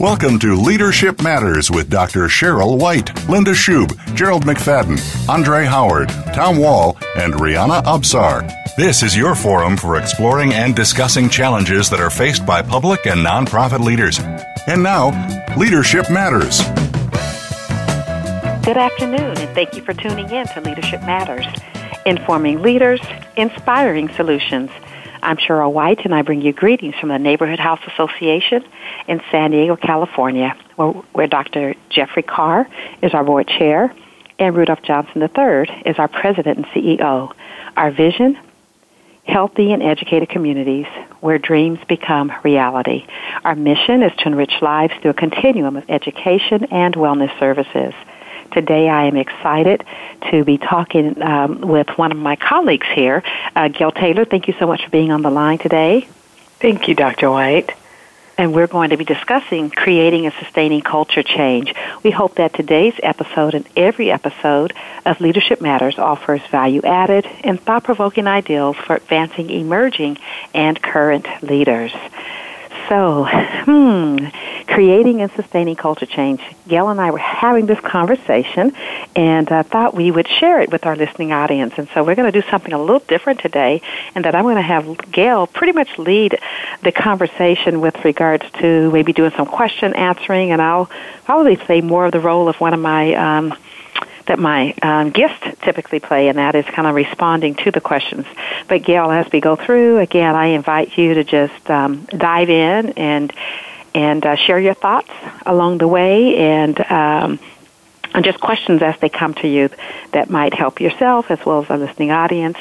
Welcome to Leadership Matters with Dr. Cheryl White, Linda Schub, Gerald McFadden, Andre Howard, Tom Wall, and Rihanna Absar. This is your forum for exploring and discussing challenges that are faced by public and nonprofit leaders. And now, Leadership Matters. Good afternoon, and thank you for tuning in to Leadership Matters, informing leaders, inspiring solutions. I'm Cheryl White, and I bring you greetings from the Neighborhood House Association in San Diego, California, where, where Dr. Jeffrey Carr is our board chair and Rudolph Johnson III is our president and CEO. Our vision, healthy and educated communities where dreams become reality. Our mission is to enrich lives through a continuum of education and wellness services. Today I am excited to be talking um, with one of my colleagues here, uh, Gail Taylor. Thank you so much for being on the line today. Thank you, Dr. White. And we're going to be discussing creating and sustaining culture change. We hope that today's episode and every episode of Leadership Matters offers value added and thought provoking ideals for advancing emerging and current leaders. So, hmm, creating and sustaining culture change. Gail and I were having this conversation, and I thought we would share it with our listening audience. And so we're going to do something a little different today, and that I'm going to have Gail pretty much lead the conversation with regards to maybe doing some question answering, and I'll probably play more of the role of one of my um, that my um, guests typically play, and that is kind of responding to the questions. But Gail, as we go through, again, I invite you to just um, dive in and and uh, share your thoughts along the way, and um, and just questions as they come to you that might help yourself as well as our listening audience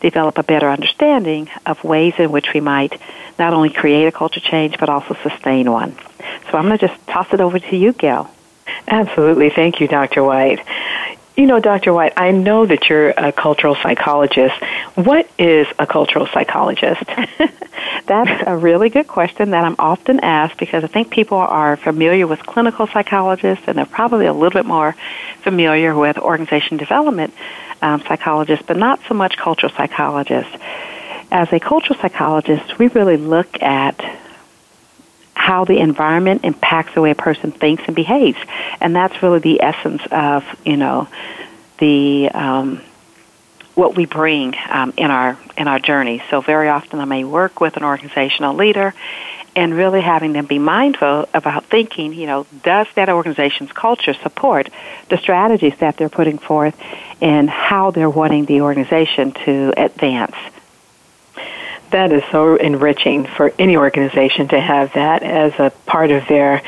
develop a better understanding of ways in which we might not only create a culture change but also sustain one. So I'm going to just toss it over to you, Gail. Absolutely. Thank you, Dr. White. You know, Dr. White, I know that you're a cultural psychologist. What is a cultural psychologist? That's a really good question that I'm often asked because I think people are familiar with clinical psychologists and they're probably a little bit more familiar with organization development um, psychologists, but not so much cultural psychologists. As a cultural psychologist, we really look at how the environment impacts the way a person thinks and behaves. And that's really the essence of, you know, the um, what we bring um, in our in our journey. So very often I may work with an organizational leader and really having them be mindful about thinking, you know, does that organization's culture support the strategies that they're putting forth and how they're wanting the organization to advance that is so enriching for any organization to have that as a part of their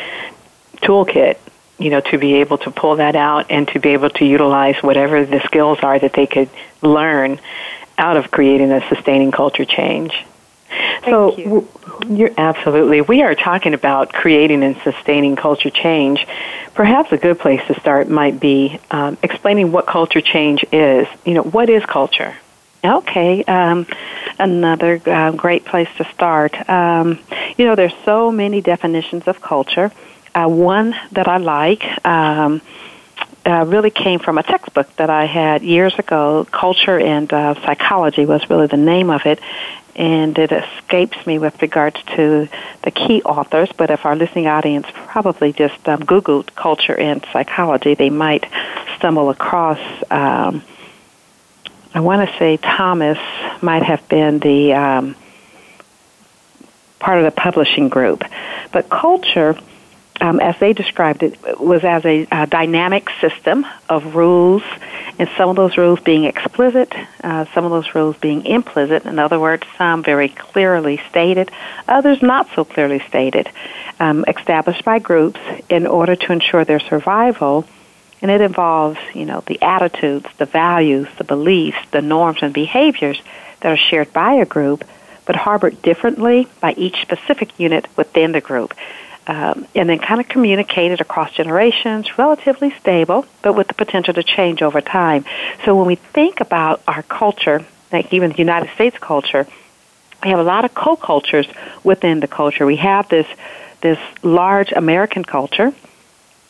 toolkit you know to be able to pull that out and to be able to utilize whatever the skills are that they could learn out of creating a sustaining culture change. Thank so you. you're absolutely we are talking about creating and sustaining culture change. Perhaps a good place to start might be um, explaining what culture change is. You know what is culture Okay, um, another uh, great place to start. Um, you know, there's so many definitions of culture. Uh, one that I like um, uh, really came from a textbook that I had years ago. Culture and uh, Psychology was really the name of it, and it escapes me with regards to the key authors. But if our listening audience probably just um, Googled culture and psychology, they might stumble across. Um, I want to say Thomas might have been the um, part of the publishing group, but culture, um, as they described it, was as a, a, dynamic system of rules, and some of those rules being explicit, uh, some of those rules being implicit. In other words, some very clearly stated, others not so clearly stated, um, established by groups in order to ensure their survival and it involves, you know, the attitudes, the values, the beliefs, the norms and behaviors that are shared by a group, but harbored differently by each specific unit within the group. Um, and then kind of communicated across generations, relatively stable, but with the potential to change over time. So when we think about our culture, like even the United States culture, we have a lot of co-cultures within the culture. We have this this large American culture,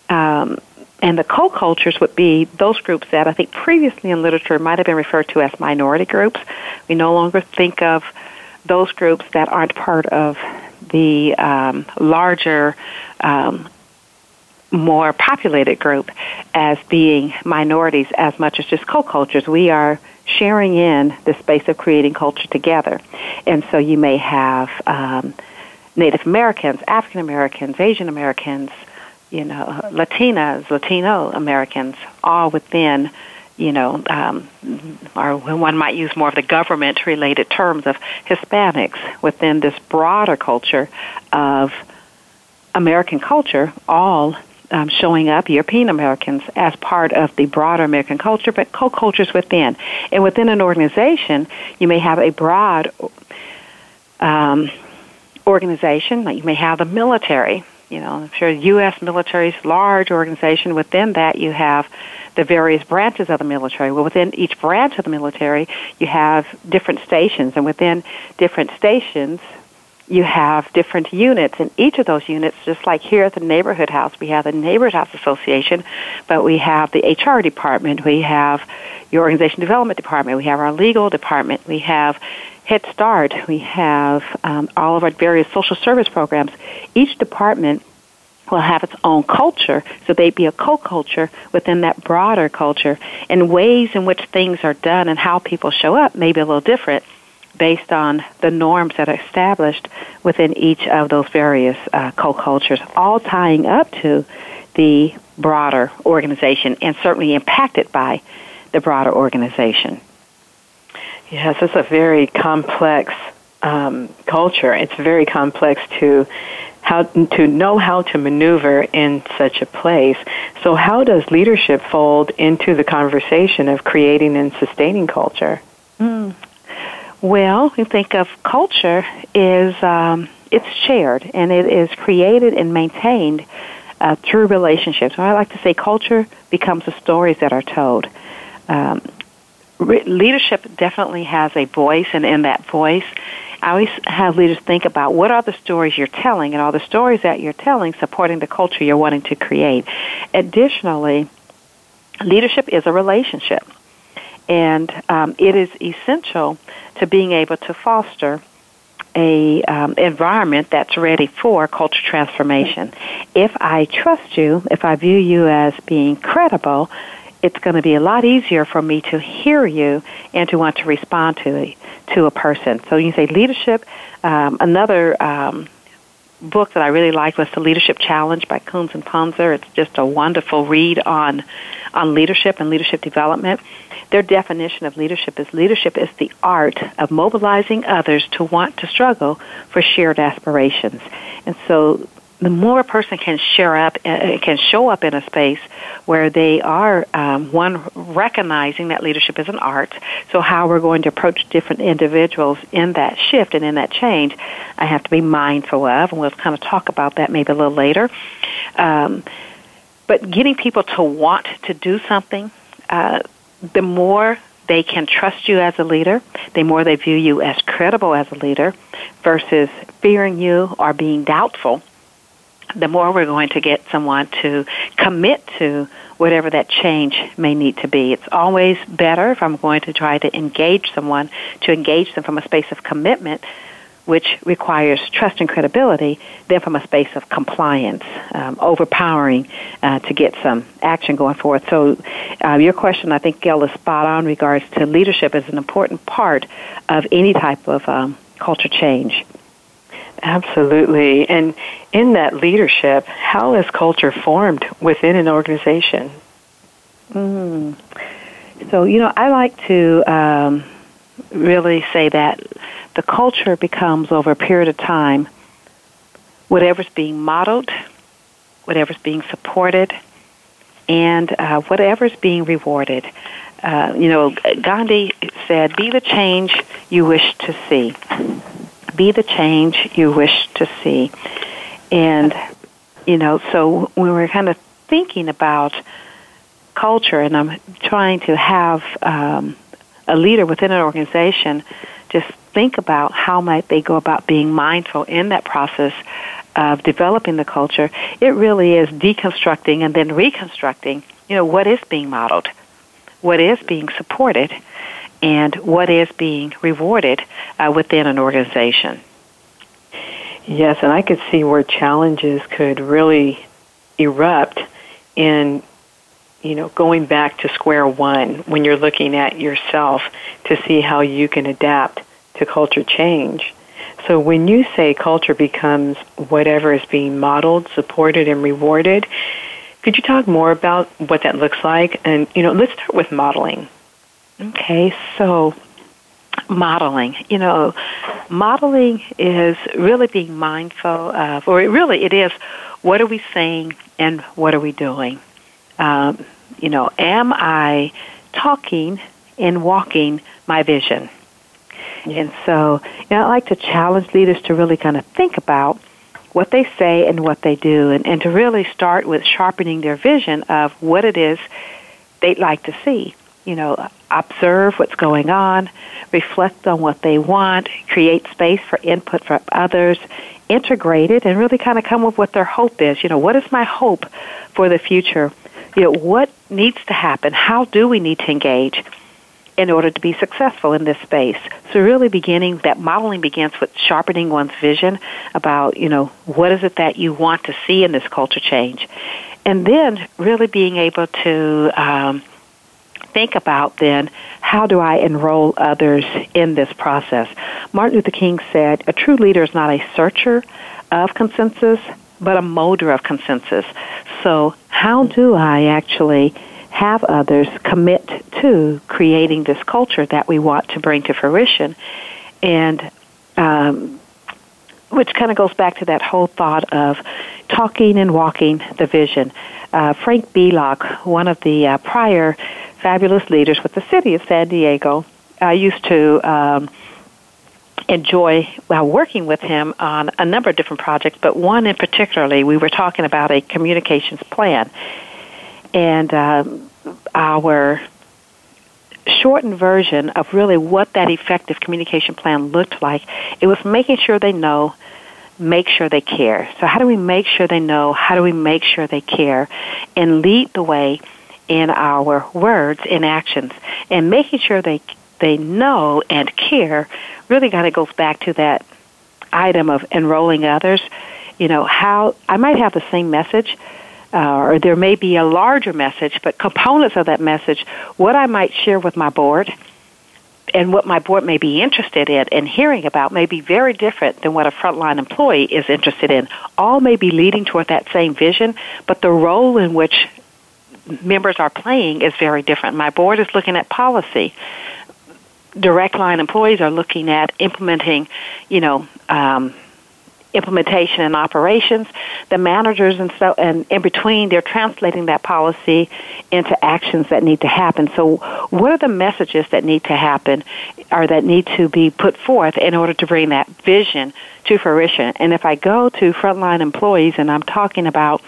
um, and the co-cultures would be those groups that I think previously in literature might have been referred to as minority groups. We no longer think of those groups that aren't part of the um, larger, um, more populated group as being minorities as much as just co-cultures. We are sharing in the space of creating culture together. And so you may have um, Native Americans, African Americans, Asian Americans, you know, Latinas, Latino Americans, all within, you know, um, or one might use more of the government-related terms of Hispanics within this broader culture of American culture, all um, showing up, European Americans, as part of the broader American culture, but co-cultures within. And within an organization, you may have a broad um, organization. Like you may have the military. You know, I'm sure the U.S. military's large organization. Within that, you have the various branches of the military. Well, within each branch of the military, you have different stations, and within different stations, you have different units, and each of those units, just like here at the neighborhood house, we have the neighborhood house association, but we have the HR department, we have your organization development department, we have our legal department, we have Head Start, we have um, all of our various social service programs. Each department will have its own culture, so they'd be a co-culture within that broader culture, and ways in which things are done and how people show up may be a little different based on the norms that are established within each of those various uh, co-cultures, all tying up to the broader organization and certainly impacted by the broader organization. Yes, it's a very complex um, culture. It's very complex to how to know how to maneuver in such a place. So, how does leadership fold into the conversation of creating and sustaining culture? Mm, well, we think of culture is um, it's shared and it is created and maintained uh, through relationships. I like to say culture becomes the stories that are told. Um, leadership definitely has a voice, and in that voice, I always have leaders think about what are the stories you're telling, and are the stories that you're telling supporting the culture you're wanting to create. Additionally, leadership is a relationship and um, it is essential to being able to foster a um, environment that's ready for culture transformation. If I trust you, if I view you as being credible, it's going to be a lot easier for me to hear you and to want to respond to a, to a person. So you say leadership. Um, another um, book that I really liked was The Leadership Challenge by Kouzes and Posner. It's just a wonderful read on on leadership and leadership development. Their definition of leadership is leadership is the art of mobilizing others to want to struggle for shared aspirations. And so the more a person can share up, uh, can show up in a space where they are um, one recognizing that leadership is an art. So how we're going to approach different individuals in that shift and in that change, I have to be mindful of, and we'll kind of talk about that maybe a little later. Um, but getting people to want to do something, uh, the more they can trust you as a leader, the more they view you as credible as a leader versus fearing you or being doubtful, the more we're going to get someone to commit to whatever that change may need to be. It's always better if I'm going to try to engage someone to engage them from a space of commitment which requires trust and credibility, than from a space of compliance, um, overpowering uh, to get some action going forward. So, uh, your question, I think, Gail, is spot on regards to leadership as an important part of any type of um, culture change. Absolutely. And in that leadership, how is culture formed within an organization? Mm. So, you know, I like to um, really say that the culture becomes over a period of time whatever's being modeled, whatever's being supported, and uh, whatever's being rewarded. Uh, you know, Gandhi said, "Be the change you wish to see. Be the change you wish to see." And you know, so when we're kind of thinking about culture, and I'm trying to have um, a leader within an organization just think about how might they go about being mindful in that process of developing the culture, it really is deconstructing and then reconstructing, you know, what is being modeled, what is being supported, and what is being rewarded uh, within an organization. Yes, and I could see where challenges could really erupt in you know going back to square one when you're looking at yourself to see how you can adapt to culture change. So when you say culture becomes whatever is being modeled, supported and rewarded, could you talk more about what that looks like? And you know, let's start with modeling. Okay, so modeling. You know, modeling is really being mindful of, or it really it is, what are we saying and what are we doing? Um, you know, am I talking and walking my vision? And so, you know, I like to challenge leaders to really kind of think about what they say and what they do, and, and to really start with sharpening their vision of what it is they'd like to see. You know, observe what's going on, reflect on what they want, create space for input from others, integrate it, and really kind of come with what their hope is. You know, what is my hope for the future? You know, what needs to happen? How do we need to engage? in order to be successful in this space. So really beginning that modeling begins with sharpening one's vision about, you know, what is it that you want to see in this culture change. And then really being able to um, think about then how do I enroll others in this process? Martin Luther King said, a true leader is not a searcher of consensus, but a molder of consensus. So how do I actually have others commit to creating this culture that we want to bring to fruition? And um, which kind of goes back to that whole thought of talking and walking the vision. Uh, Frank Belock, one of the uh, prior fabulous leaders with the city of San Diego. I used to um, enjoy well, working with him on a number of different projects, but one in particularly, we were talking about a communications plan. And um, our shortened version of really what that effective communication plan looked like, it was making sure they know make sure they care. So how do we make sure they know? How do we make sure they care? And lead the way in our words and actions and making sure they they know and care really kind of goes back to that item of enrolling others you know how i might have the same message uh, or there may be a larger message but components of that message what i might share with my board and what my board may be interested in and hearing about may be very different than what a frontline employee is interested in. All may be leading toward that same vision, but the role in which members are playing is very different. My board is looking at policy. Direct line employees are looking at implementing, you know, um, implementation and operations. The managers and so and in between, they're translating that policy into actions that need to happen. So, what are the messages that need to happen, or that need to be put forth in order to bring that vision to fruition? And if I go to frontline employees and I'm talking about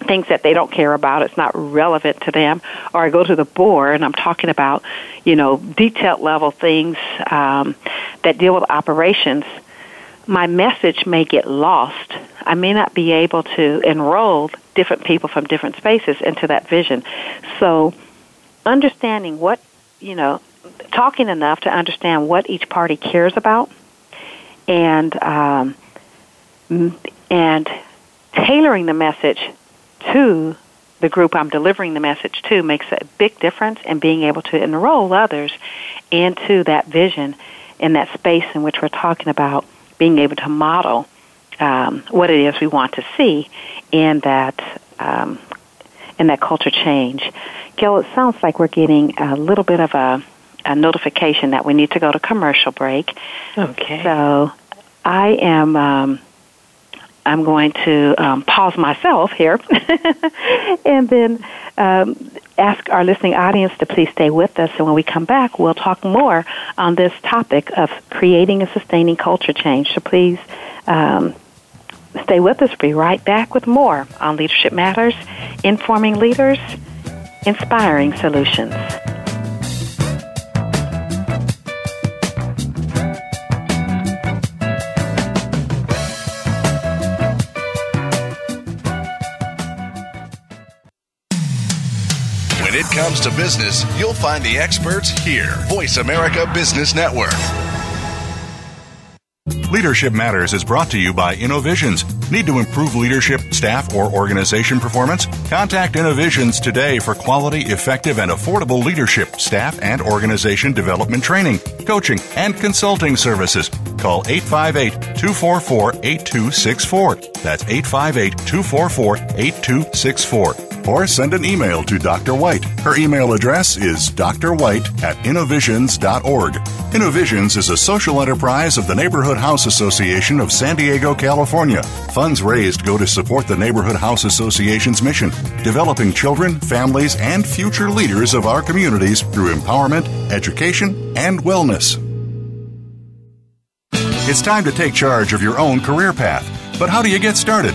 things that they don't care about, it's not relevant to them, or I go to the board and I'm talking about, you know, detailed level things um, that deal with operations, my message may get lost. I may not be able to enroll different people from different spaces into that vision. So, understanding what, you know, talking enough to understand what each party cares about and um, and tailoring the message to the group I'm delivering the message to makes a big difference in being able to enroll others into that vision in that space in which we're talking about being able to model um, what it is we want to see in that um, in that culture change. Gil, it sounds like we're getting a little bit of a, a notification that we need to go to commercial break. Okay. So I am. Um, I'm going to um, pause myself here and then um, ask our listening audience to please stay with us. And when we come back, we'll talk more on this topic of creating and sustaining culture change. So please um, stay with us. We'll be right back with more on Leadership Matters, informing leaders, inspiring solutions. Comes to business, you'll find the experts here. Voice America Business Network. Leadership Matters is brought to you by InnoVisions. Need to improve leadership, staff, or organization performance? Contact InnoVisions today for quality, effective, and affordable leadership, staff, and organization development training, coaching, and consulting services. Call 858 244 8264. That's 858 244 8264 or send an email to Dr. White. Her email address is drwhite at innovisions.org. Innovisions is a social enterprise of the Neighborhood House Association of San Diego, California. Funds raised go to support the Neighborhood House Association's mission, developing children, families, and future leaders of our communities through empowerment, education, and wellness. It's time to take charge of your own career path. But how do you get started?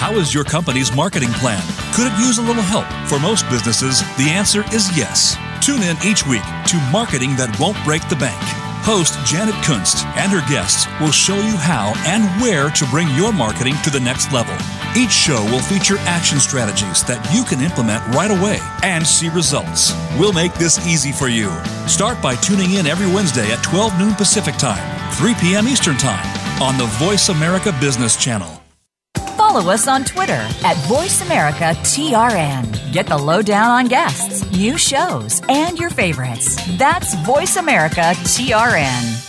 How is your company's marketing plan? Could it use a little help? For most businesses, the answer is yes. Tune in each week to Marketing That Won't Break the Bank. Host Janet Kunst and her guests will show you how and where to bring your marketing to the next level. Each show will feature action strategies that you can implement right away and see results. We'll make this easy for you. Start by tuning in every Wednesday at 12 noon Pacific Time, 3 p.m. Eastern Time on the Voice America Business Channel follow us on Twitter at VoiceAmericaTRN. Get the lowdown on guests, new shows, and your favorites. That's VoiceAmericaTRN.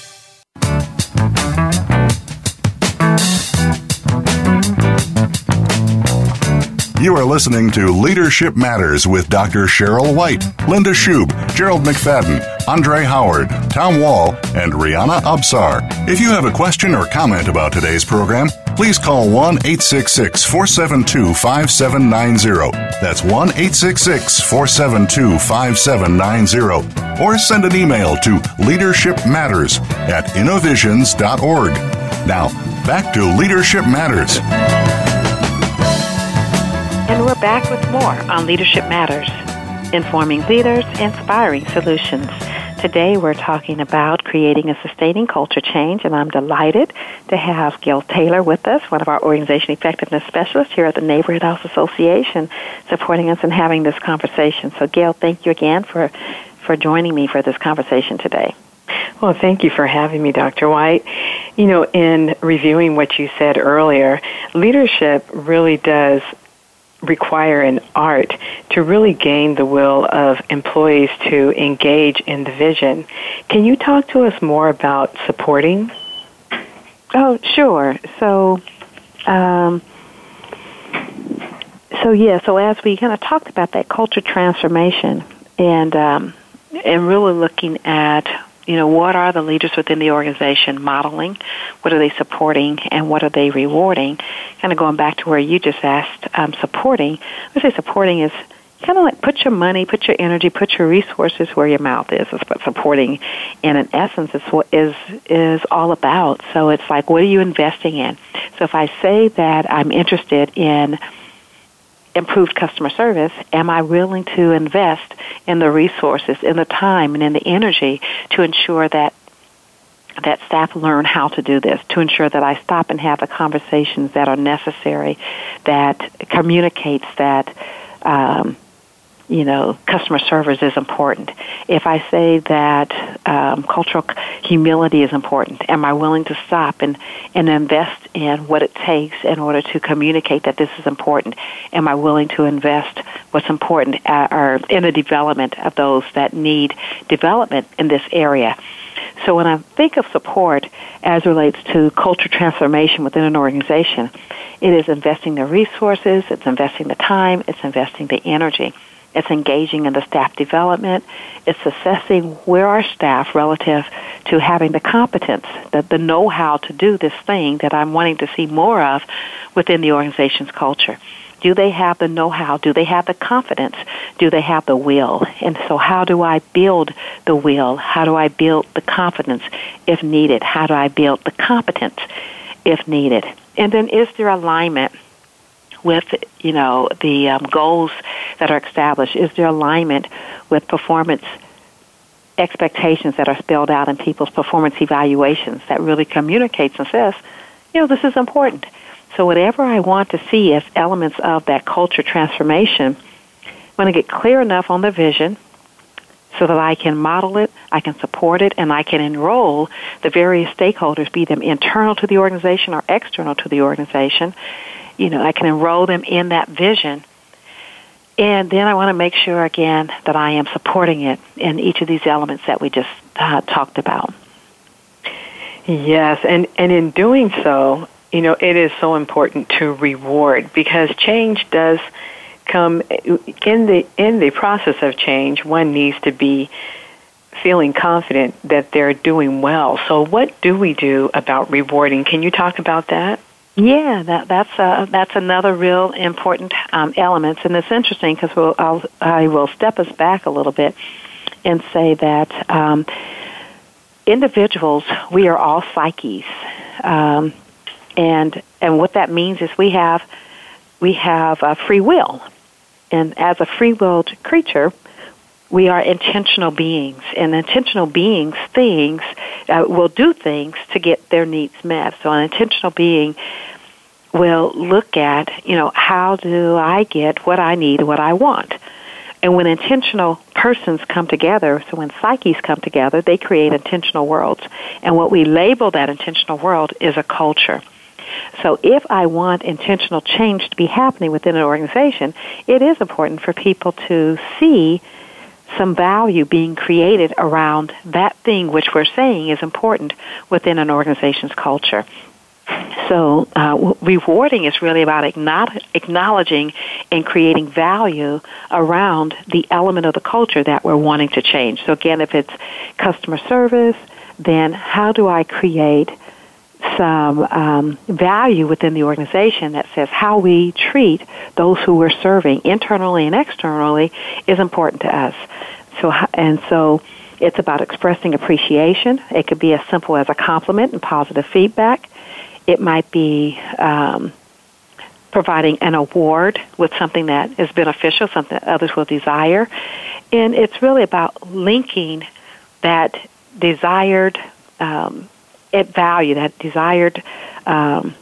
You are listening to Leadership Matters with Dr. Cheryl White, Linda Schub, Gerald McFadden, Andre Howard, Tom Wall, and Rihanna Absar. If you have a question or comment about today's program, please call 1 866 472 5790. That's 1 866 472 5790. Or send an email to leadershipmatters at innovisions.org. Now, back to Leadership Matters. And we're back with more on Leadership Matters, informing leaders, inspiring solutions. Today we're talking about creating a sustaining culture change, and I'm delighted to have Gail Taylor with us, one of our organization effectiveness specialists here at the Neighborhood House Association, supporting us in having this conversation. So, Gail, thank you again for, for joining me for this conversation today. Well, thank you for having me, Dr. White. You know, in reviewing what you said earlier, leadership really does require an art to really gain the will of employees to engage in the vision. Can you talk to us more about supporting? Oh, sure. So, um, so yeah. So as we kind of talked about that culture transformation, and um, and really looking at you know, what are the leaders within the organization modeling? What are they supporting? And what are they rewarding? Kind of going back to where you just asked, um, supporting. I say supporting is kind of like put your money, put your energy, put your resources where your mouth is. Is what supporting, in an essence, is what is is all about. So it's like, what are you investing in? So if I say that I'm interested in improved customer service, am I willing to invest in the resources, in the time, and in the energy to ensure that that staff learn how to do this, to ensure that I stop and have the conversations that are necessary, that communicates that um, you know, customer service is important. If I say that um, cultural humility is important, am I willing to stop and, and invest in what it takes in order to communicate that this is important? Am I willing to invest what's important uh, or in the development of those that need development in this area? So when I think of support as relates to culture transformation within an organization, it is investing the resources, it's investing the time, it's investing the energy. It's engaging in the staff development. It's assessing where our staff relative to having the competence, the, the know-how to do this thing that I'm wanting to see more of within the organization's culture. Do they have the know-how? Do they have the confidence? Do they have the will? And so how do I build the will? How do I build the confidence if needed? How do I build the competence if needed? and then is there alignment with you know the um, goals that are established? Is there alignment with performance expectations that are spelled out in people's performance evaluations that really communicates and says, you know, this is important. So whatever I want to see as elements of that culture transformation, when to get clear enough on the vision so that I can model it, I can support it, and I can enroll the various stakeholders, be them internal to the organization or external to the organization, you know, I can enroll them in that vision. And then I want to make sure again that I am supporting it in each of these elements that we just uh, talked about. Yes, and and in doing so, you know, it is so important to reward because change does come in the in the process of change. One needs to be feeling confident that they're doing well. So, what do we do about rewarding? Can you talk about that? Yeah, that, that's uh, that's another real important um, element, and it's interesting because we'll, I'll, I will step us back a little bit and say that um, individuals we are all psyches, um, and and what that means is we have we have a free will, and as a free willed creature, we are intentional beings, and intentional beings things uh, will do things to get their needs met. So an intentional being will look at, you know, how do I get what I need, what I want. And when intentional persons come together, so when psyches come together, they create intentional worlds. And what we label that intentional world is a culture. So if I want intentional change to be happening within an organization, it is important for people to see some value being created around that thing which we're saying is important within an organization's culture. So, uh, rewarding is really about acknowledging and creating value around the element of the culture that we're wanting to change. So, again, if it's customer service, then how do I create some um, value within the organization that says how we treat those who we're serving internally and externally is important to us. So and so it's about expressing appreciation. It could be as simple as a compliment and positive feedback. It might be um, providing an award with something that is beneficial, something that others will desire. And it's really about linking that desired um, value, that desired um,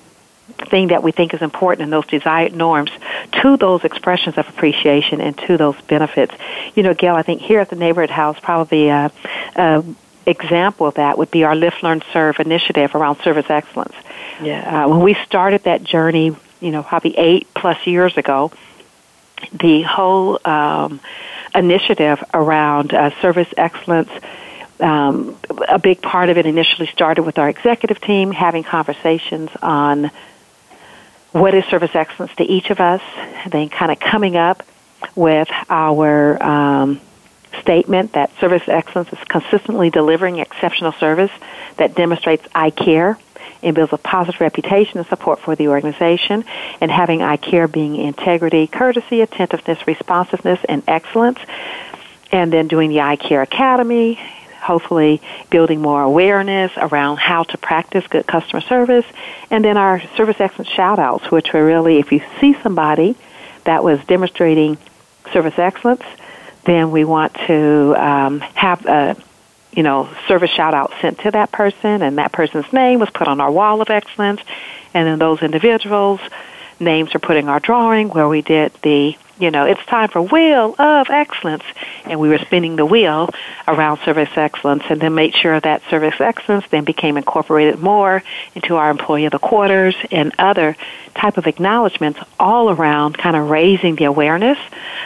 thing that we think is important and those desired norms to those expressions of appreciation and to those benefits. You know, Gail, I think here at the neighborhood house, probably a, a example of that would be our Lift, Learn, Serve initiative around service excellence. Yeah. Uh, when we started that journey, you know, probably eight plus years ago, the whole um, initiative around uh, service excellence um, a big part of it initially started with our executive team having conversations on what is service excellence to each of us, then kind of coming up with our um, statement that service excellence is consistently delivering exceptional service that demonstrates I care and builds a positive reputation and support for the organization, and having I care being integrity, courtesy, attentiveness, responsiveness, and excellence. And then doing the I Care Academy, hopefully building more awareness around how to practice good customer service. And then our service excellence shout outs, which were really, if you see somebody that was demonstrating service excellence, then we want to um, have a you know service shout out sent to that person, and that person's name was put on our wall of excellence, and then those individuals' names are put in our drawing where we did the you know, it's time for Wheel of Excellence. And we were spinning the wheel around service excellence and then made sure that service excellence then became incorporated more into our employee of the quarters and other type of acknowledgments all around kind of raising the awareness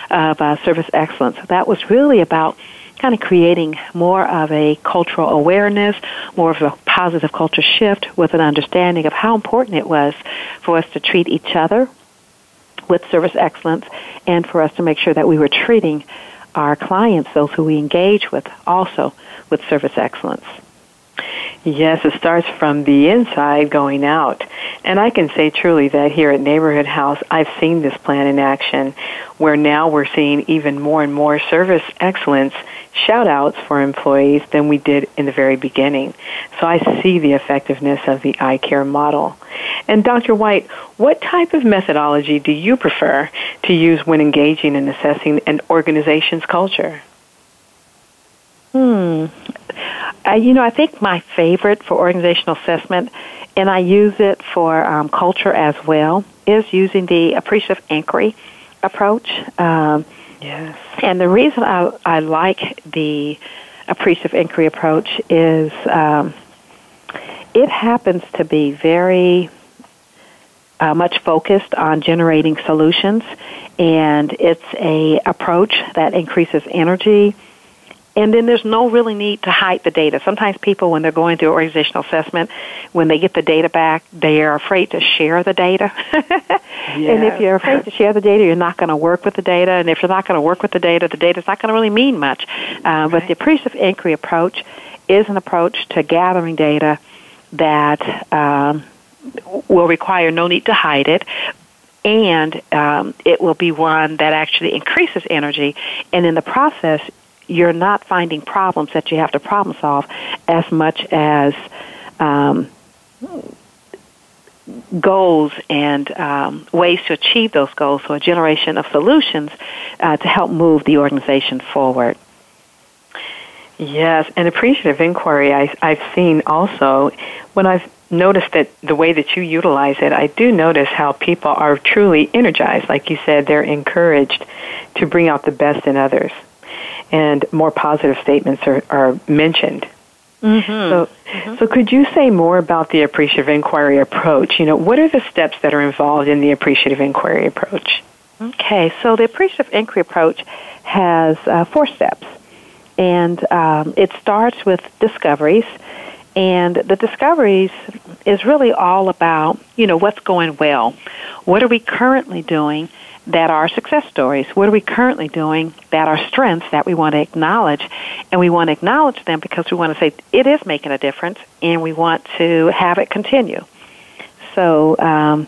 of uh, service excellence. That was really about kind of creating more of a cultural awareness, more of a positive culture shift with an understanding of how important it was for us to treat each other with service excellence and for us to make sure that we were treating our clients, those who we engage with, also with service excellence. Yes, it starts from the inside going out. And I can say truly that here at Neighborhood House, I've seen this plan in action where now we're seeing even more and more service excellence shout outs for employees than we did in the very beginning. So I see the effectiveness of the I Care model. And Dr. White, what type of methodology do you prefer to use when engaging in assessing an organization's culture? Hmm. Uh, you know, I think my favorite for organizational assessment, and I use it for um, culture as well, is using the appreciative inquiry approach. Um, yes. And the reason I, I like the appreciative inquiry approach is um, it happens to be very uh, much focused on generating solutions, and it's a approach that increases energy and then there's no really need to hide the data. Sometimes people, when they're going through organizational assessment, when they get the data back, they are afraid to share the data. yes. And if you're afraid to share the data, you're not going to work with the data. And if you're not going to work with the data, the data's not going to really mean much. Uh, but the appreciative inquiry approach is an approach to gathering data that um, will require no need to hide it, and um, it will be one that actually increases energy. And in the process, you're not finding problems that you have to problem solve as much as um, goals and um, ways to achieve those goals. So a generation of solutions uh, to help move the organization forward. Yes, and appreciative inquiry I, I've seen also when I've noticed that the way that you utilize it, I do notice how people are truly energized. Like you said, they're encouraged to bring out the best in others and more positive statements are, are mentioned. Mm-hmm. So, mm-hmm. so could you say more about the appreciative inquiry approach? You know, what are the steps that are involved in the appreciative inquiry approach? Okay, so the appreciative inquiry approach has uh, four steps, and um, it starts with discoveries. And the discoveries is really all about, you know, what's going well. What are we currently doing that are success stories? What are we currently doing that are strengths that we want to acknowledge? And we want to acknowledge them because we want to say it is making a difference and we want to have it continue. So, um,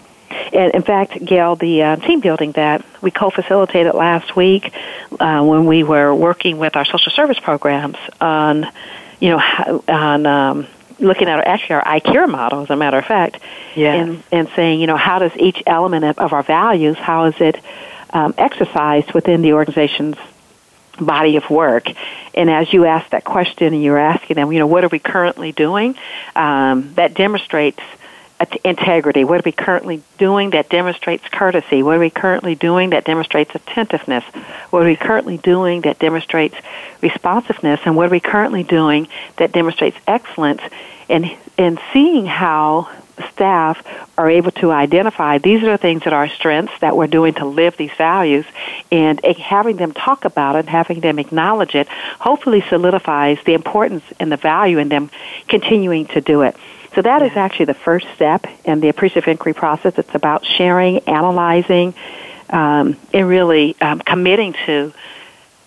and in fact, Gail, the uh, team building that we co-facilitated last week uh, when we were working with our social service programs on, you know, on um, looking at our, actually our ICARE model, as a matter of fact, yes. and, and saying, you know, how does each element of, of our values, how is it um, exercised within the organization's body of work? And as you ask that question and you're asking them, you know, what are we currently doing? Um, that demonstrates integrity. What are we currently doing that demonstrates courtesy? What are we currently doing that demonstrates attentiveness? What are we currently doing that demonstrates responsiveness? And what are we currently doing that demonstrates excellence? And, and seeing how staff are able to identify these are the things that are strengths that we're doing to live these values and having them talk about it, having them acknowledge it, hopefully solidifies the importance and the value in them continuing to do it. So that is actually the first step in the appreciative inquiry process. It's about sharing, analyzing, um, and really um, committing to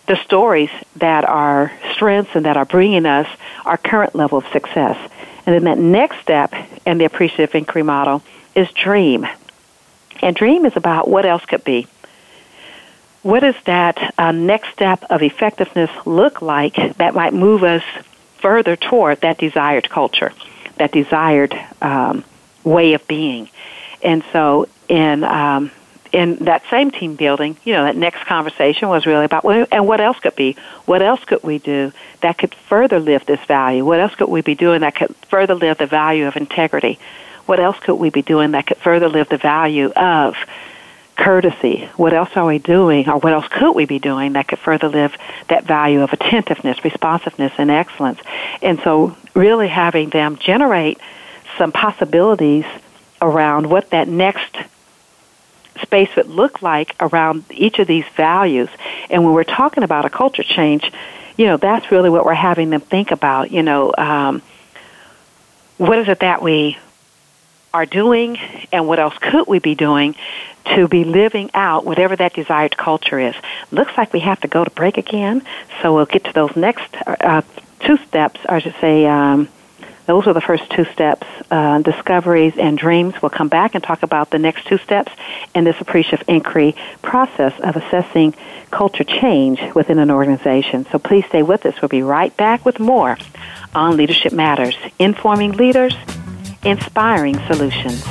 the stories that are strengths and that are bringing us our current level of success. And then that next step in the appreciative inquiry model is dream. And dream is about what else could be. What does that uh, next step of effectiveness look like that might move us further toward that desired culture? That desired um, way of being. And so in um, in that same team building, you know, that next conversation was really about, well, and what else could be? What else could we do that could further live this value? What else could we be doing that could further live the value of integrity? What else could we be doing that could further live the value of courtesy. What else are we doing, or what else could we be doing that could further live that value of attentiveness, responsiveness, and excellence? And so, really having them generate some possibilities around what that next space would look like around each of these values. And when we're talking about a culture change, you know, that's really what we're having them think about. You know, um, what is it that we are doing and what else could we be doing to be living out whatever that desired culture is. Looks like we have to go to break again, so we'll get to those next uh, two steps, or I should say, um, Those are the first two steps. Uh, discoveries and dreams. We'll come back and talk about the next two steps in this appreciative inquiry process of assessing culture change within an organization. So please stay with us. We'll be right back with more on Leadership Matters, informing leaders, inspiring solutions.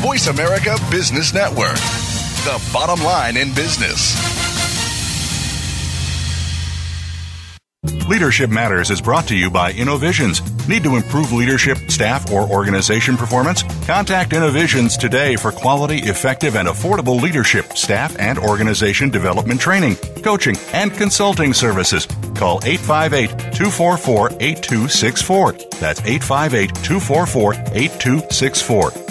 Voice America Business Network, the bottom line in business. Leadership Matters is brought to you by Innovisions. Need to improve leadership, staff, or organization performance? Contact Innovisions today for quality, effective, and affordable leadership, staff, and organization development training, coaching, and consulting services. Call 858 244 8264. That's 858 244 8264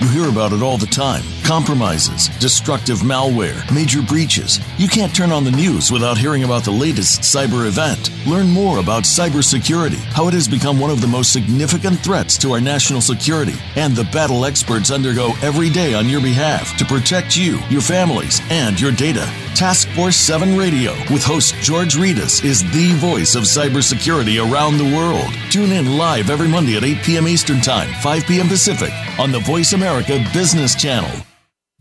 You hear about it all the time compromises, destructive malware, major breaches. You can't turn on the news without hearing about the latest cyber event. Learn more about cybersecurity, how it has become one of the most significant threats to our national security, and the battle experts undergo every day on your behalf to protect you, your families, and your data. Task Force 7 Radio with host George Rettas is the voice of cybersecurity around the world. Tune in live every Monday at 8 p.m. Eastern Time, 5 p.m. Pacific on the Voice America Business Channel.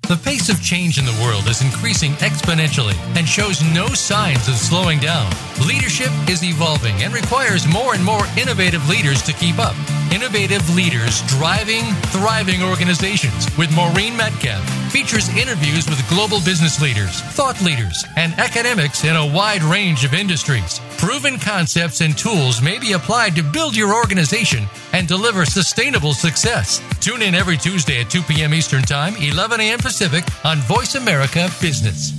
The pace of change in the world is increasing exponentially and shows no signs of slowing down. Leadership is evolving and requires more and more innovative leaders to keep up. Innovative Leaders Driving Thriving Organizations with Maureen Metcalf features interviews with global business leaders, thought leaders, and academics in a wide range of industries. Proven concepts and tools may be applied to build your organization and deliver sustainable success. Tune in every Tuesday at 2 p.m. Eastern Time, 11 a.m. Pacific on Voice America Business.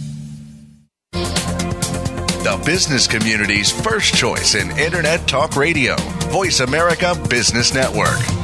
The business community's first choice in Internet Talk Radio, Voice America Business Network.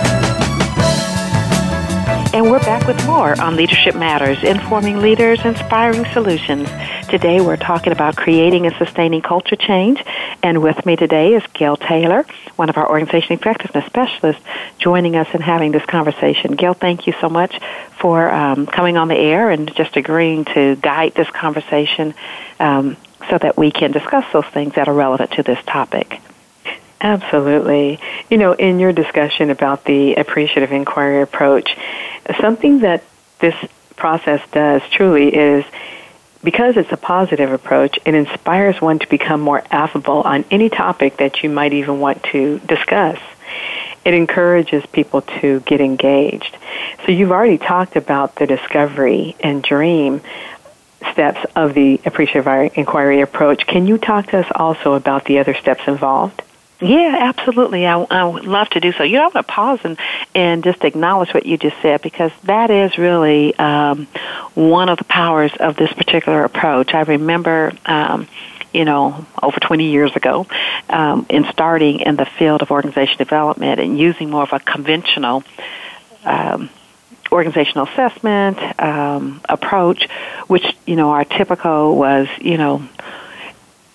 And we're back with more on Leadership Matters, informing leaders, inspiring solutions. Today we're talking about creating and sustaining culture change. And with me today is Gail Taylor, one of our organization effectiveness specialists, joining us and having this conversation. Gail, thank you so much for um, coming on the air and just agreeing to guide this conversation um, so that we can discuss those things that are relevant to this topic. Absolutely. You know, in your discussion about the appreciative inquiry approach, something that this process does truly is because it's a positive approach, it inspires one to become more affable on any topic that you might even want to discuss. It encourages people to get engaged. So you've already talked about the discovery and dream steps of the appreciative inquiry approach. Can you talk to us also about the other steps involved? Yeah, absolutely. I, I would love to do so. You know, I'm going to pause and, and just acknowledge what you just said because that is really um, one of the powers of this particular approach. I remember. Um, you know, over 20 years ago, um, in starting in the field of organization development and using more of a conventional um, organizational assessment um, approach, which you know our typical was you know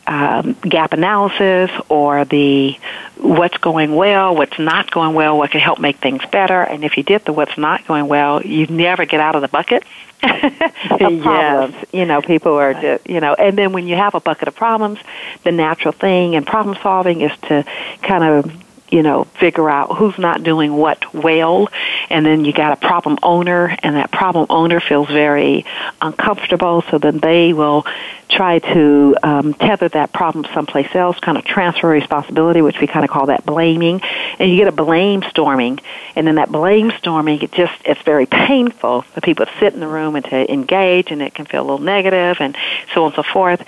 um, gap analysis or the what's going well, what's not going well, what can help make things better. And if you did the what's not going well, you never get out of the bucket of problems. Yes. You know, people are just, you know, and then when you have a bucket of problems, the natural thing in problem solving is to kind of you know, figure out who's not doing what well, and then you got a problem owner, and that problem owner feels very uncomfortable, so then they will try to um, tether that problem someplace else, kind of transfer responsibility, which we kind of call that blaming, and you get a blame storming, and then that blame storming, it just it's very painful for people to sit in the room and to engage, and it can feel a little negative, and so on and so forth.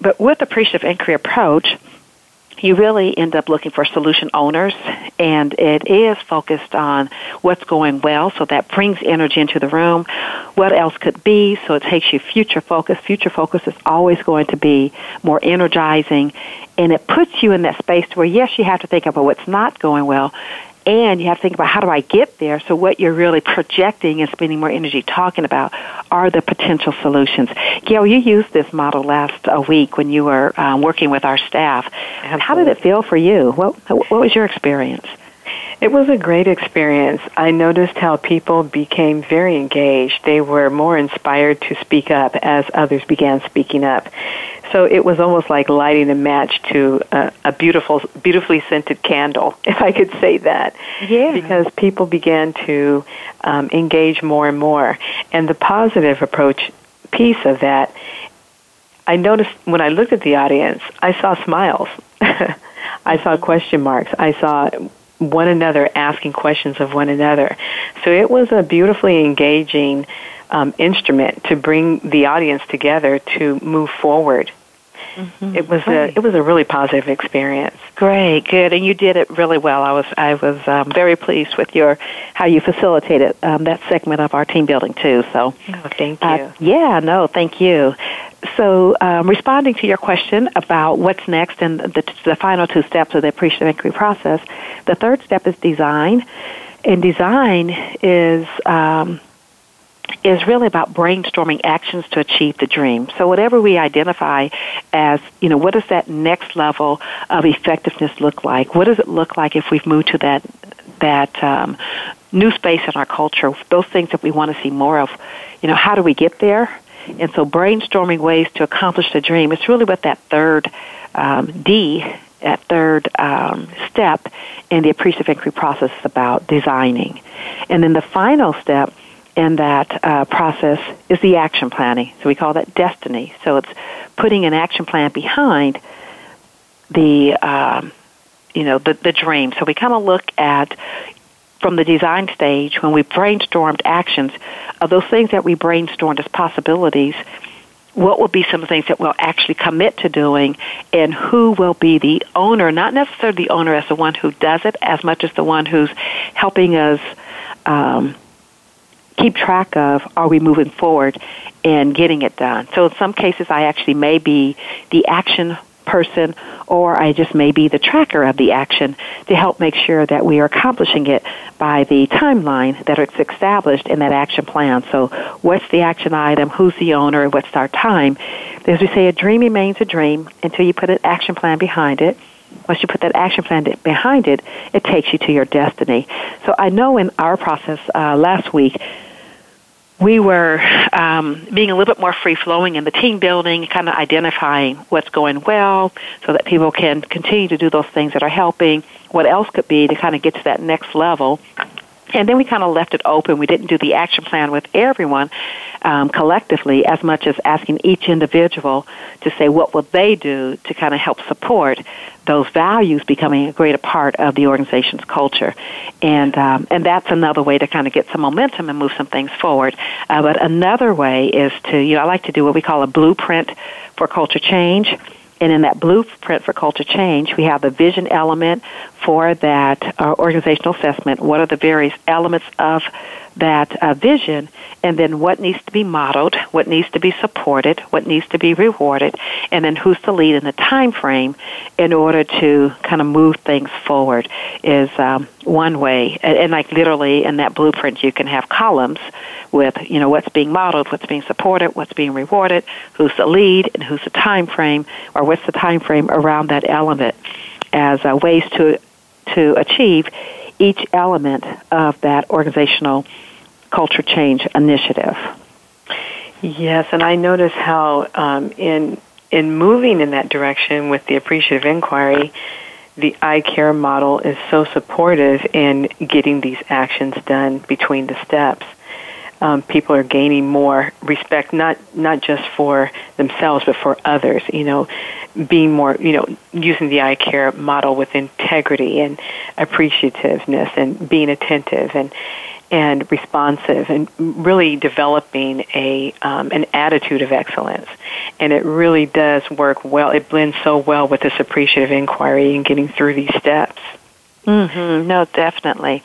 But with the appreciative inquiry approach, you really end up looking for solution owners, and it is focused on what's going well, so that brings energy into the room. What else could be, so it takes you future focus. Future focus is always going to be more energizing, and it puts you in that space where, yes, you have to think about what's not going well, and you have to think about how do I get there. So what you're really projecting and spending more energy talking about are the potential solutions. Gail, you used this model last uh, week when you were um, working with our staff. Absolutely. How did it feel for you? What what was your experience? It was a great experience. I noticed how people became very engaged. They were more inspired to speak up as others began speaking up. So it was almost like lighting a match to a, a beautiful, beautifully scented candle, if I could say that. Yeah. Because people began to um, engage more and more. And the positive approach piece of that, I noticed when I looked at the audience, I saw smiles. I saw question marks. I saw one another asking questions of one another. So it was a beautifully engaging um, instrument to bring the audience together to move forward. Mm-hmm. It was a it was a really positive experience. Great, good, and you did it really well. I was I was um, very pleased with your how you facilitated um, that segment of our team building too. So, oh, thank uh, you. Uh, yeah, no, thank you. So, um, responding to your question about what's next and the, the final two steps of the appreciative inquiry process, the third step is design, and design is um, is really about brainstorming actions to achieve the dream. So whatever we identify as, you know, what does that next level of effectiveness look like? What does it look like if we've moved to that that um, new space in our culture? Those things that we want to see more of. You know, how do we get there? And so brainstorming ways to accomplish the dream. It's really what that third um, D that third um, step in the appreciative inquiry process is about designing. And then the final step in that uh, process is the action planning. So we call that destiny. So it's putting an action plan behind the um, you know the the dream. So we kind of look at from the design stage when we brainstormed actions of those things that we brainstormed as possibilities. What will be some things that we'll actually commit to doing, and who will be the owner? Not necessarily the owner as the one who does it, as much as the one who's helping us um, keep track of are we moving forward and getting it done. So in some cases, I actually may be the action person or I just may be the tracker of the action to help make sure that we are accomplishing it by the timeline that it's established in that action plan. So what's the action item, who's the owner, what's our time. As we say, a dream remains a dream until you put an action plan behind it. Once you put that action plan behind it, it takes you to your destiny. So I know in our process uh, last week, we were um, being a little bit more free flowing in the team building, kind of identifying what's going well so that people can continue to do those things that are helping, what else could be to kind of get to that next level. And then we kind of left it open. We didn't do the action plan with everyone um, collectively as much as asking each individual to say what will they do to kind of help support those values becoming a greater part of the organization's culture, and um, and that's another way to kind of get some momentum and move some things forward. Uh, but another way is to you know I like to do what we call a blueprint for culture change. And in that blueprint for culture change, we have the vision element for that uh, organizational assessment. What are the various elements of that uh, vision and then what needs to be modeled, what needs to be supported, what needs to be rewarded, and then who's to lead in the time frame in order to kind of move things forward is um, one way. And, and like literally in that blueprint, you can have columns with you know what's being modeled, what's being supported, what's being rewarded, who's the lead, and who's the time frame, or what's the time frame around that element as uh, ways to to achieve each element of that organizational culture change initiative. Yes, and I notice how um, in in moving in that direction with the appreciative inquiry, the I Care model is so supportive in getting these actions done between the steps. Um, people are gaining more respect, not not just for themselves, but for others. You know, being more, you know, using the I Care model with integrity and appreciativeness, and being attentive and and responsive and really developing a um, an attitude of excellence. And it really does work well. It blends so well with this appreciative inquiry and getting through these steps. Mm-hmm. No, definitely.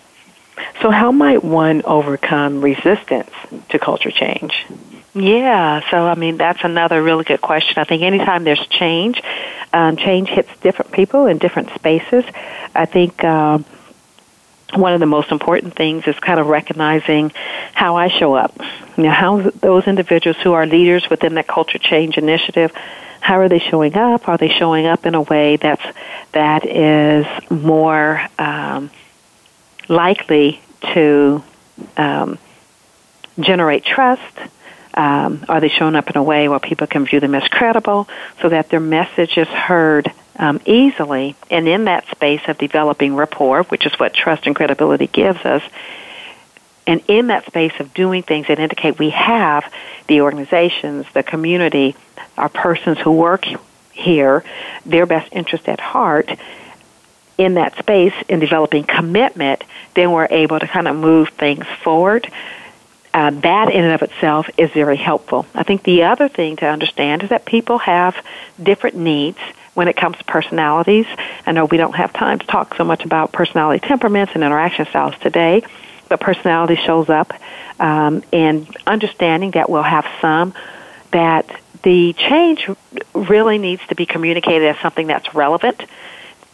So, how might one overcome resistance to culture change? Yeah, so I mean that's another really good question. I think anytime there's change, um, change hits different people in different spaces. I think. Um, one of the most important things is kind of recognizing how I show up. You know, how those individuals who are leaders within that culture change initiative, how are they showing up? Are they showing up in a way that's that is more um, likely to um, generate trust? Um, are they showing up in a way where people can view them as credible, so that their message is heard um, easily, and in that space of developing rapport, which is what trust and credibility gives us, and in that space of doing things that indicate we have the organizations, the community, our persons who work here, their best interest at heart, in that space in developing commitment, then we're able to kind of move things forward. Uh, that in and of itself is very helpful. I think the other thing to understand is that people have different needs when it comes to personalities. I know we don't have time to talk so much about personality temperaments and interaction styles today, but personality shows up um, and understanding that we'll have some that the change really needs to be communicated as something that's relevant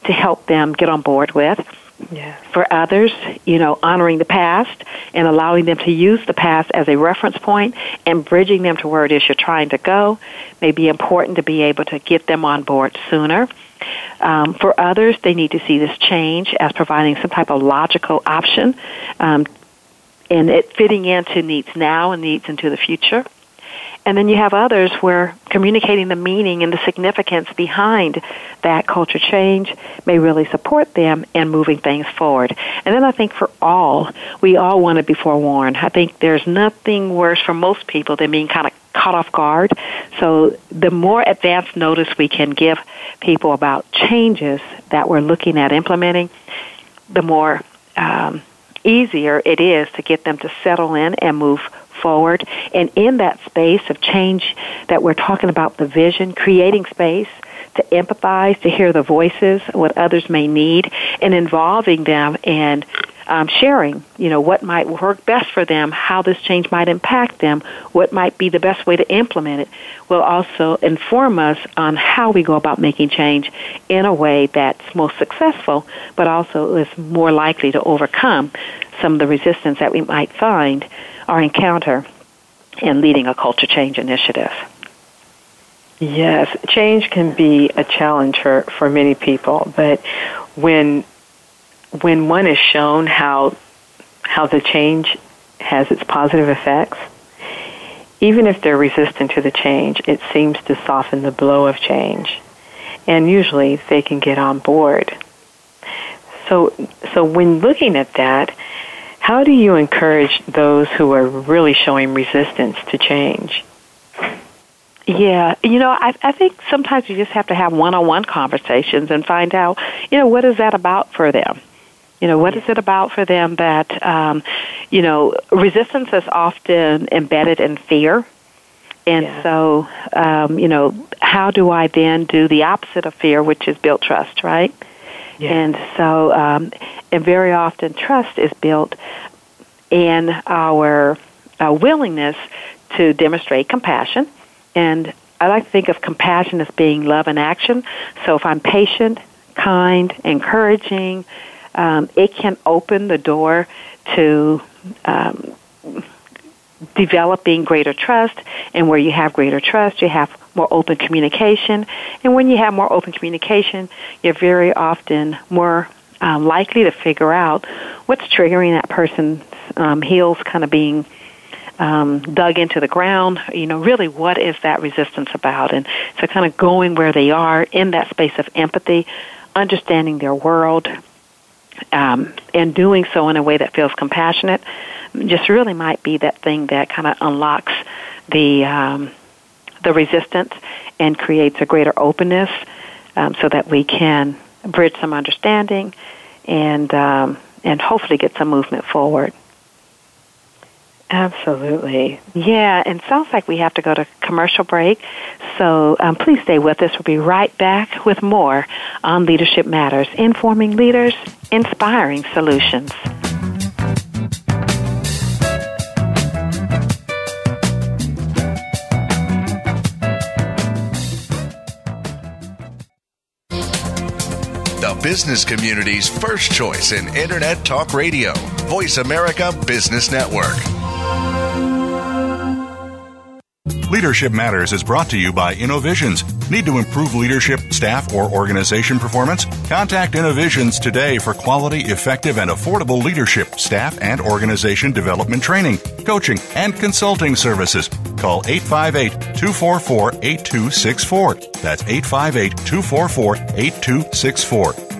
to help them get on board with yeah. For others, you know, honoring the past and allowing them to use the past as a reference point and bridging them to where it is you're trying to go may be important to be able to get them on board sooner. Um, for others, they need to see this change as providing some type of logical option um, and it fitting into needs now and needs into the future. And then you have others where communicating the meaning and the significance behind that culture change may really support them in moving things forward. And then I think for all, we all want to be forewarned. I think there's nothing worse for most people than being kind of caught off guard. So the more advanced notice we can give people about changes that we're looking at implementing, the more um, easier it is to get them to settle in and move forward. And in that space of change that we're talking about, the vision, creating space to empathize, to hear the voices, what others may need, and involving them and um, sharing, you know, what might work best for them, how this change might impact them, what might be the best way to implement it, will also inform us on how we go about making change in a way that's most successful, but also is more likely to overcome some of the resistance that we might find or encounter in leading a culture change initiative. Yes, change can be a challenge for, for many people, but when when one is shown how how the change has its positive effects, even if they're resistant to the change, it seems to soften the blow of change. And usually they can get on board. So so when looking at that, how do you encourage those who are really showing resistance to change? Yeah, you know, I, I think sometimes you just have to have one-on-one conversations and find out, you know, what is that about for them? You know, what is it about for them that, um, you know, resistance is often embedded in fear. And yeah. so, um, you know, how do I then do the opposite of fear, which is build trust, right? And so, um, and very often trust is built in our uh, willingness to demonstrate compassion. And I like to think of compassion as being love in action. So if I'm patient, kind, encouraging, um, it can open the door to um, developing greater trust. And where you have greater trust, you have more open communication. And when you have more open communication, you're very often more um, likely to figure out what's triggering that person's um, heels kind of being um, dug into the ground. You know, really, what is that resistance about? And so, kind of going where they are in that space of empathy, understanding their world, um, and doing so in a way that feels compassionate, just really might be that thing that kind of unlocks the um, the resistance and creates a greater openness, um, so that we can bridge some understanding and um, and hopefully get some movement forward. Absolutely. Yeah, and sounds like we have to go to commercial break. So um, please stay with us. We'll be right back with more on Leadership Matters, informing leaders, inspiring solutions. Business community's first choice in Internet Talk Radio, Voice America Business Network. Leadership Matters is brought to you by Innovisions. Need to improve leadership, staff, or organization performance? Contact Innovisions today for quality, effective, and affordable leadership, staff, and organization development training, coaching, and consulting services. Call 858 244 8264. That's 858 244 8264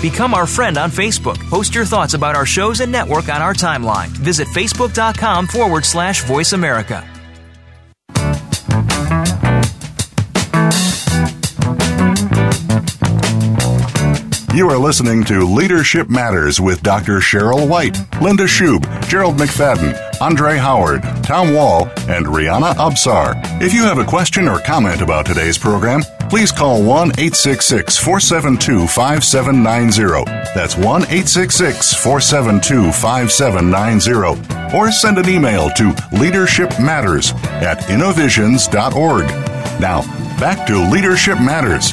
Become our friend on Facebook. Post your thoughts about our shows and network on our timeline. Visit facebook.com forward slash voice America. You are listening to Leadership Matters with Dr. Cheryl White, Linda Schub, Gerald McFadden, Andre Howard, Tom Wall, and Rihanna Absar. If you have a question or comment about today's program, please call 1 866 472 5790. That's 1 866 472 5790. Or send an email to leadershipmatters at innovisions.org. Now, back to Leadership Matters.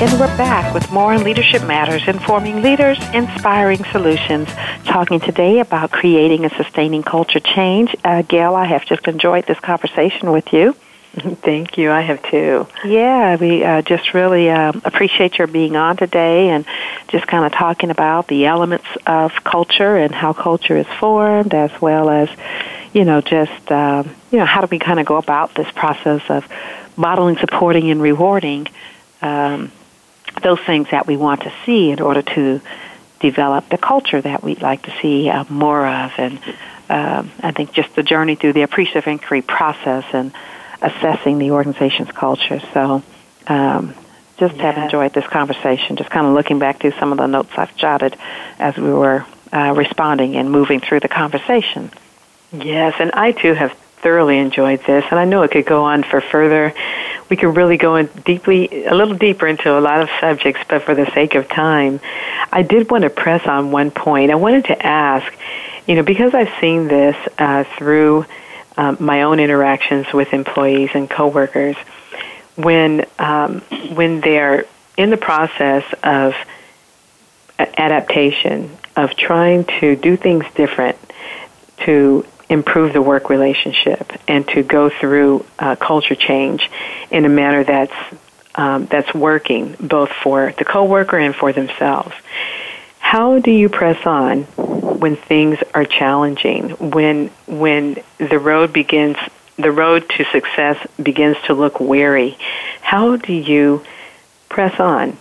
And we're back with more on Leadership Matters, informing leaders, inspiring solutions. Talking today about creating and sustaining culture change. Uh, Gail, I have just enjoyed this conversation with you. Thank you. I have too. Yeah, we uh, just really uh, appreciate your being on today and just kind of talking about the elements of culture and how culture is formed, as well as, you know, just, um, you know, how do we kind of go about this process of modeling, supporting, and rewarding um, those things that we want to see in order to develop the culture that we'd like to see uh, more of. And um, I think just the journey through the appreciative inquiry process and assessing the organization's culture. So um, just have enjoyed this conversation, just kind of looking back through some of the notes I've jotted as we were uh, responding and moving through the conversation. Yes, and I too have thoroughly enjoyed this, and I know it could go on for further. We could really go in deeply, a little deeper into a lot of subjects, but for the sake of time, I did want to press on one point. I wanted to ask, you know, because I've seen this uh, through um, my own interactions with employees and coworkers, when um, when they're in the process of adaptation, of trying to do things different, to improve the work relationship and to go through uh, culture change in a manner that's um, that's working both for the coworker and for themselves. How do you press on when things are challenging, when when the road begins the road to success begins to look weary. How do you press on?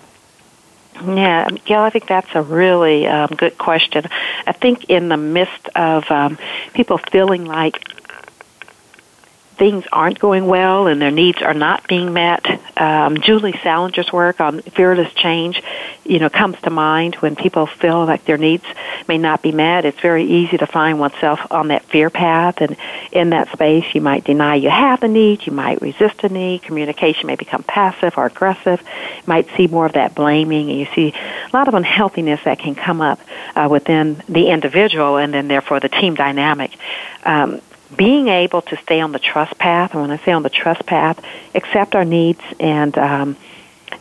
Yeah, Gail, I think that's a really um, good question. I think in the midst of um, people feeling like things aren't going well and their needs are not being met. Um, Julie Salinger's work on fearless change, you know, comes to mind when people feel like their needs may not be met. It's very easy to find oneself on that fear path, and in that space, you might deny you have a need, you might resist a need, communication may become passive or aggressive, you might see more of that blaming, and you see a lot of unhealthiness that can come up uh, within the individual and then therefore the team dynamic. Um, being able to stay on the trust path, and when I say on the trust path, accept our needs and um,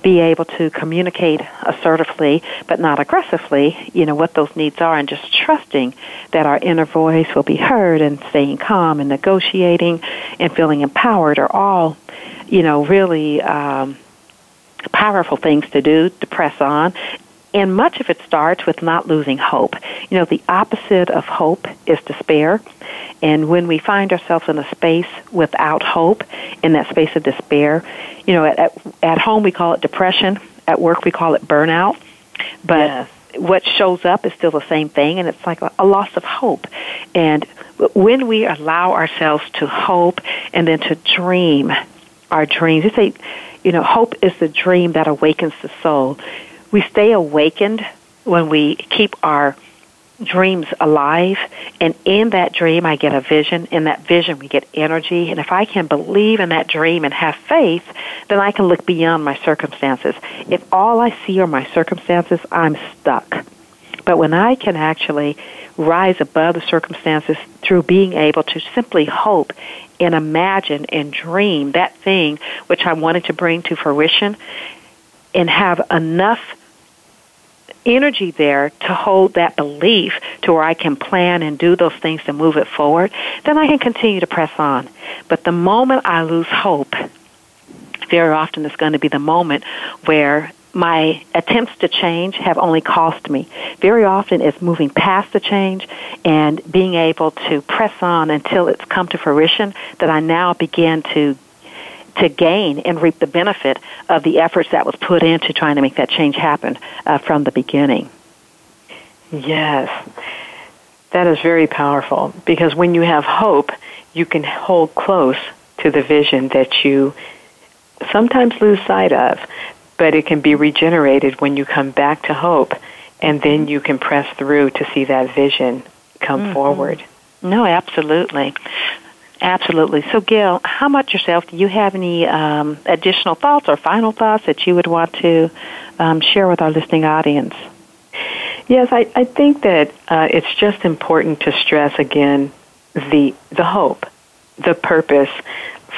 be able to communicate assertively but not aggressively, you know, what those needs are, and just trusting that our inner voice will be heard and staying calm and negotiating and feeling empowered are all, you know, really um, powerful things to do to press on and much of it starts with not losing hope. You know, the opposite of hope is despair. And when we find ourselves in a space without hope, in that space of despair, you know, at, at, at home we call it depression, at work we call it burnout. But yes. what shows up is still the same thing, and it's like a, a loss of hope. And when we allow ourselves to hope and then to dream our dreams, they say, you know, hope is the dream that awakens the soul we stay awakened when we keep our dreams alive and in that dream I get a vision. In that vision we get energy. And if I can believe in that dream and have faith then I can look beyond my circumstances. If all I see are my circumstances I'm stuck. But when I can actually rise above the circumstances through being able to simply hope and imagine and dream that thing which I wanted to bring to fruition and have enough energy there to hold that belief to where I can plan and do those things to move it forward, then I can continue to press on. But the moment I lose hope, very often it's going to be the moment where my attempts to change have only cost me. Very often it's moving past the change and being able to press on until it's come to fruition that I now begin to to gain and reap the benefit of the efforts that was put into trying to make that change happen uh, from the beginning. Yes. That is very powerful because when you have hope, you can hold close to the vision that you sometimes lose sight of, but it can be regenerated when you come back to hope and then you can press through to see that vision come mm-hmm. forward. No, absolutely. Absolutely. So, Gail, how about yourself? Do you have any um, additional thoughts or final thoughts that you would want to um, share with our listening audience? Yes, I, I think that uh, it's just important to stress again the the hope, the purpose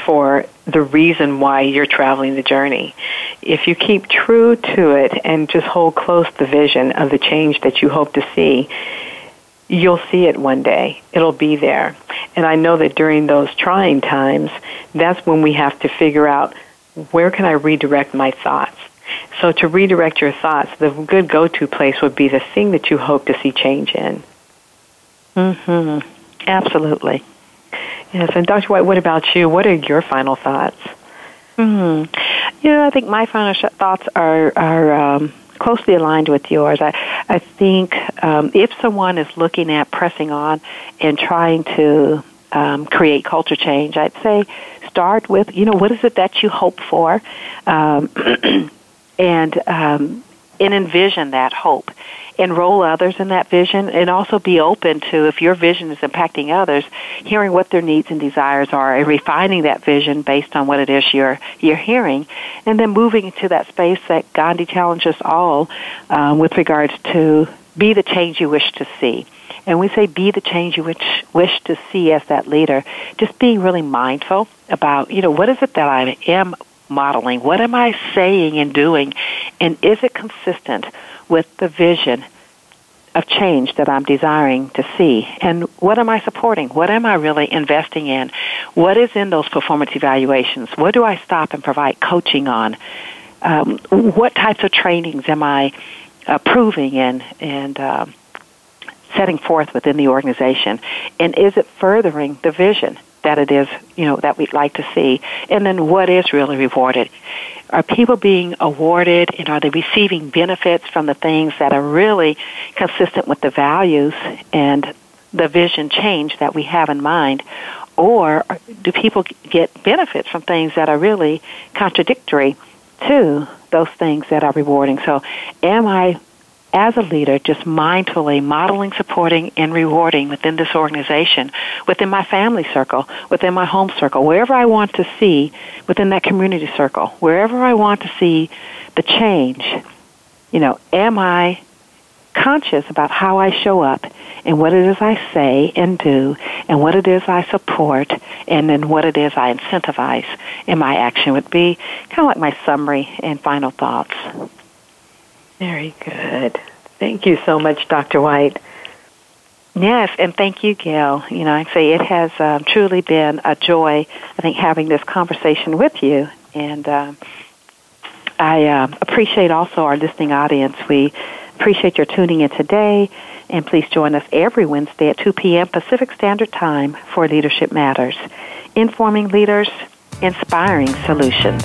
for the reason why you're traveling the journey. If you keep true to it and just hold close the vision of the change that you hope to see, you'll see it one day. It'll be there. And I know that during those trying times, that's when we have to figure out where can I redirect my thoughts. So to redirect your thoughts, the good go-to place would be the thing that you hope to see change in. Mhm. Absolutely. Yes, and Dr. White, what about you? What are your final thoughts? Hmm. You know, I think my final sh- thoughts are are um, closely aligned with yours. I, I think um, if someone is looking at pressing on and trying to um, create culture change, I'd say start with, you know, what is it that you hope for? Um, and um, and envision that hope enroll others in that vision and also be open to if your vision is impacting others hearing what their needs and desires are and refining that vision based on what it is you're you're hearing and then moving to that space that Gandhi challenges us all um, with regards to be the change you wish to see. And we say be the change you wish, wish to see as that leader. Just being really mindful about you know what is it that I am modeling what am I saying and doing and is it consistent with the vision of change that I'm desiring to see. And what am I supporting? What am I really investing in? What is in those performance evaluations? What do I stop and provide coaching on? Um, what types of trainings am I approving and and uh, setting forth within the organization, and is it furthering the vision that it is, you know, that we'd like to see, and then what is really rewarded. Are people being awarded and are they receiving benefits from the things that are really consistent with the values and the vision change that we have in mind? Or do people get benefits from things that are really contradictory to those things that are rewarding? So, am I as a leader, just mindfully modeling, supporting, and rewarding within this organization, within my family circle, within my home circle, wherever I want to see within that community circle, wherever I want to see the change, you know, am I conscious about how I show up and what it is I say and do and what it is I support and then what it is I incentivize in my action would be kind of like my summary and final thoughts. Very good. Thank you so much, Dr. White. Yes, and thank you, Gail. You know, I say it has um, truly been a joy. I think having this conversation with you, and uh, I uh, appreciate also our listening audience. We appreciate your tuning in today, and please join us every Wednesday at 2 p.m. Pacific Standard Time for Leadership Matters, informing leaders, inspiring solutions.